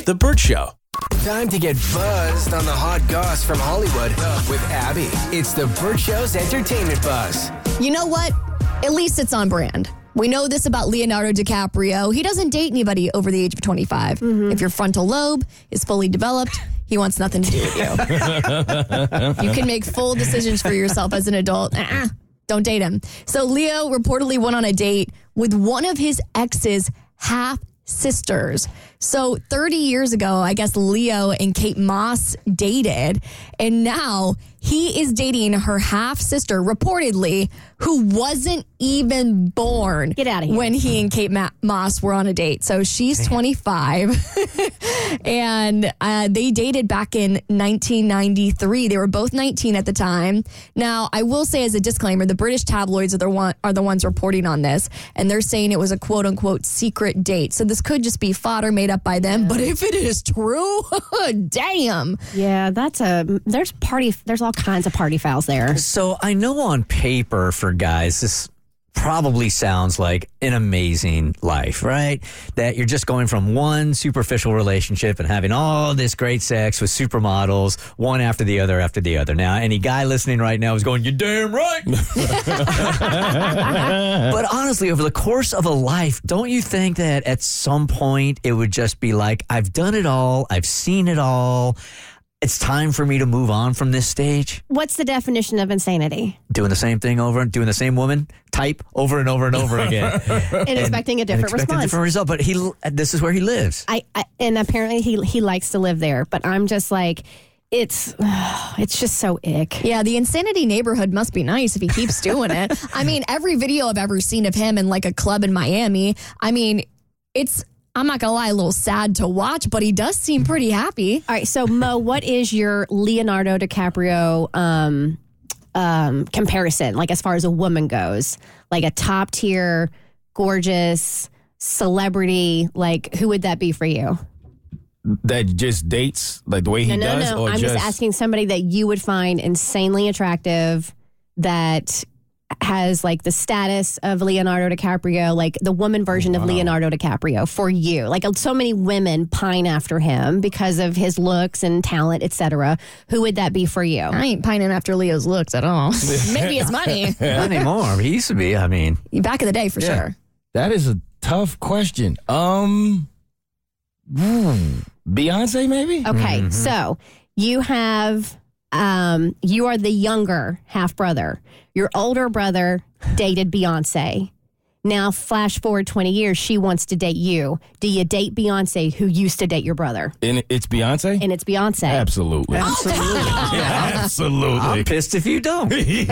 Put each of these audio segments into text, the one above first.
Hey, The Burt Show. Time to get buzzed on the hot goss from Hollywood with Abby. It's The Burt Show's entertainment buzz. You know what? At least it's on brand. We know this about Leonardo DiCaprio. He doesn't date anybody over the age of 25. Mm-hmm. If your frontal lobe is fully developed, he wants nothing to do with you. you can make full decisions for yourself as an adult. Uh-uh, don't date him. So Leo reportedly went on a date with one of his ex's half sisters. So 30 years ago, I guess Leo and Kate Moss dated, and now he is dating her half sister, reportedly, who wasn't even born. Get outta here. When he and Kate Ma- Moss were on a date. So she's 25, and uh, they dated back in 1993. They were both 19 at the time. Now, I will say as a disclaimer, the British tabloids are the one are the ones reporting on this, and they're saying it was a quote unquote secret date. So this could just be fodder made up by them. But if it is true, damn. Yeah, that's a there's party there's all kinds of party fouls there. So I know on paper for guys, this probably sounds like an amazing life, right? That you're just going from one superficial relationship and having all this great sex with supermodels, one after the other after the other. Now, any guy listening right now is going, You're damn right. but honestly, over the course of a life, don't you think that at some point it would just be like, I've done it all, I've seen it all. It's time for me to move on from this stage What's the definition of insanity? doing the same thing over and doing the same woman type over and over and over again And, expecting a different and expect a response. different result but he this is where he lives I, I and apparently he he likes to live there, but I'm just like it's it's just so ick. Yeah, the insanity neighborhood must be nice if he keeps doing it. I mean, every video I've ever seen of him in like a club in Miami, I mean, it's I'm not gonna lie, a little sad to watch, but he does seem pretty happy. All right, so Mo, what is your Leonardo DiCaprio um um comparison like as far as a woman goes? Like a top tier gorgeous celebrity, like who would that be for you? That just dates like the way he no, no, does, no. or I'm just asking somebody that you would find insanely attractive that has like the status of Leonardo DiCaprio, like the woman version of Leonardo DiCaprio for you. Like so many women pine after him because of his looks and talent, etc. Who would that be for you? I ain't pining after Leo's looks at all. Maybe his money. not anymore he used to be i mean Back in the day, for Yeah. sure. That is a tough question. Um, hmm, Beyonce maybe. Okay, so you have um you are the younger half brother. Your older brother dated Beyonce. Now flash forward 20 years, she wants to date you. Do you date Beyonce who used to date your brother? And it's Beyonce. And it's Beyonce. Absolutely. Oh, absolutely Yeah, absolutely. i'm pissed if you don't yeah.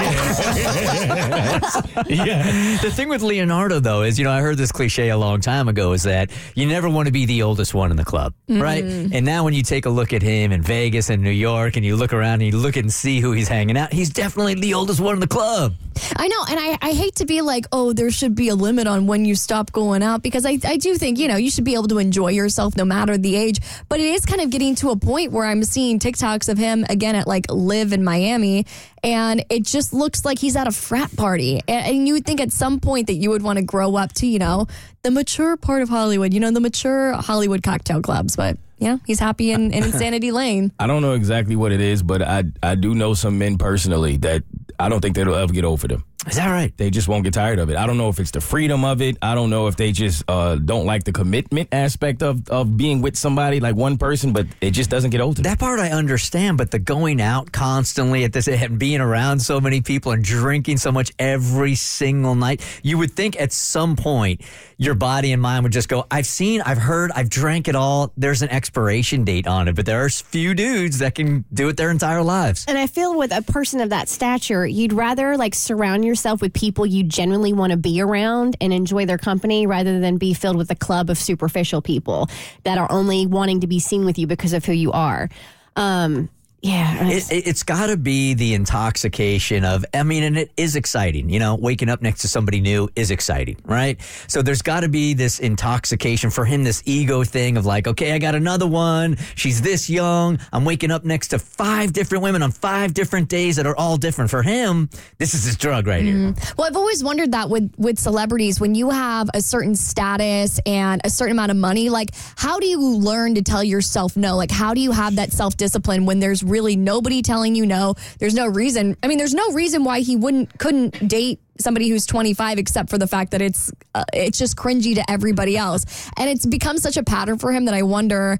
the thing with leonardo though is you know i heard this cliche a long time ago is that you never want to be the oldest one in the club mm-hmm. right and now when you take a look at him in vegas and new york and you look around and you look and see who he's hanging out he's definitely the oldest one in the club I know, and I, I hate to be like, oh, there should be a limit on when you stop going out because I, I do think, you know, you should be able to enjoy yourself no matter the age. But it is kind of getting to a point where I'm seeing TikToks of him again at like LIV in Miami, and it just looks like he's at a frat party. And, and you would think at some point that you would want to grow up to, you know, the mature part of Hollywood, you know, the mature Hollywood cocktail clubs. But, yeah, he's happy in, in Insanity Lane. I don't know exactly what it is, but I I do know some men personally that I don't think they'll ever get over them. Is that right? They just won't get tired of it. I don't know if it's the freedom of it. I don't know if they just uh, don't like the commitment aspect of, of being with somebody, like one person, but it just doesn't get old to them. That part I understand, but the going out constantly at this and being around so many people and drinking so much every single night, you would think at some point your body and mind would just go, I've seen, I've heard, I've drank it all. There's an expiration date on it, but there are few dudes that can do it their entire lives. And I feel with a person of that stature, you'd rather like surround yourself with people you genuinely want to be around and enjoy their company rather than be filled with a club of superficial people that are only wanting to be seen with you because of who you are. Um, yeah. It, it, has got to be the intoxication of, I mean, and it is exciting. You know, waking up next to somebody new is exciting, right? So there's got to be this intoxication for him, this ego thing of like, okay, I got another one. She's this young. I'm waking up next to five different women on five different days that are all different. For him, this is his drug right mm-hmm. here. Well, I've always wondered that with, with celebrities, when you have a certain status and a certain amount of money, like, how do you learn to tell yourself no? Like, how do you have that self discipline when there's really nobody telling you no. There's no reason. I mean, there's no reason why he wouldn't couldn't date somebody who's 25 except for the fact that it's uh, it's just cringy to everybody else. And it's become such a pattern for him that I wonder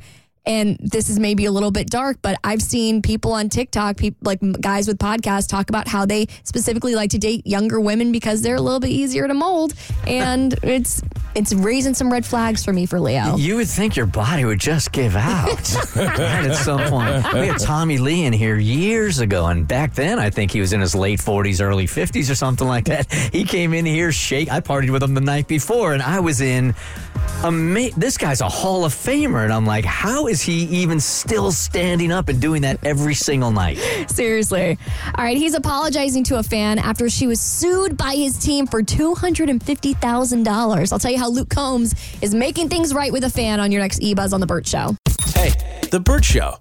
and this is maybe a little bit dark, but I've seen people on TikTok, people like guys with podcasts talk about how they specifically like to date younger women because they're a little bit easier to mold, and it's it's raising some red flags for me for Leo. You would think your body would just give out right at some point. We had Tommy Lee in here years ago, and back then I think he was in his late 40s, early 50s or something like that. He came in here shake. I partied with him the night before, and I was in. Ama- this guy's a Hall of Famer, and I'm like, how is he even still standing up and doing that every single night? Seriously. All right, he's apologizing to a fan after she was sued by his team for $250,000. I'll tell you how Luke Combs is making things right with a fan on your next eBuzz on The Burt Show. Hey, The Burt Show.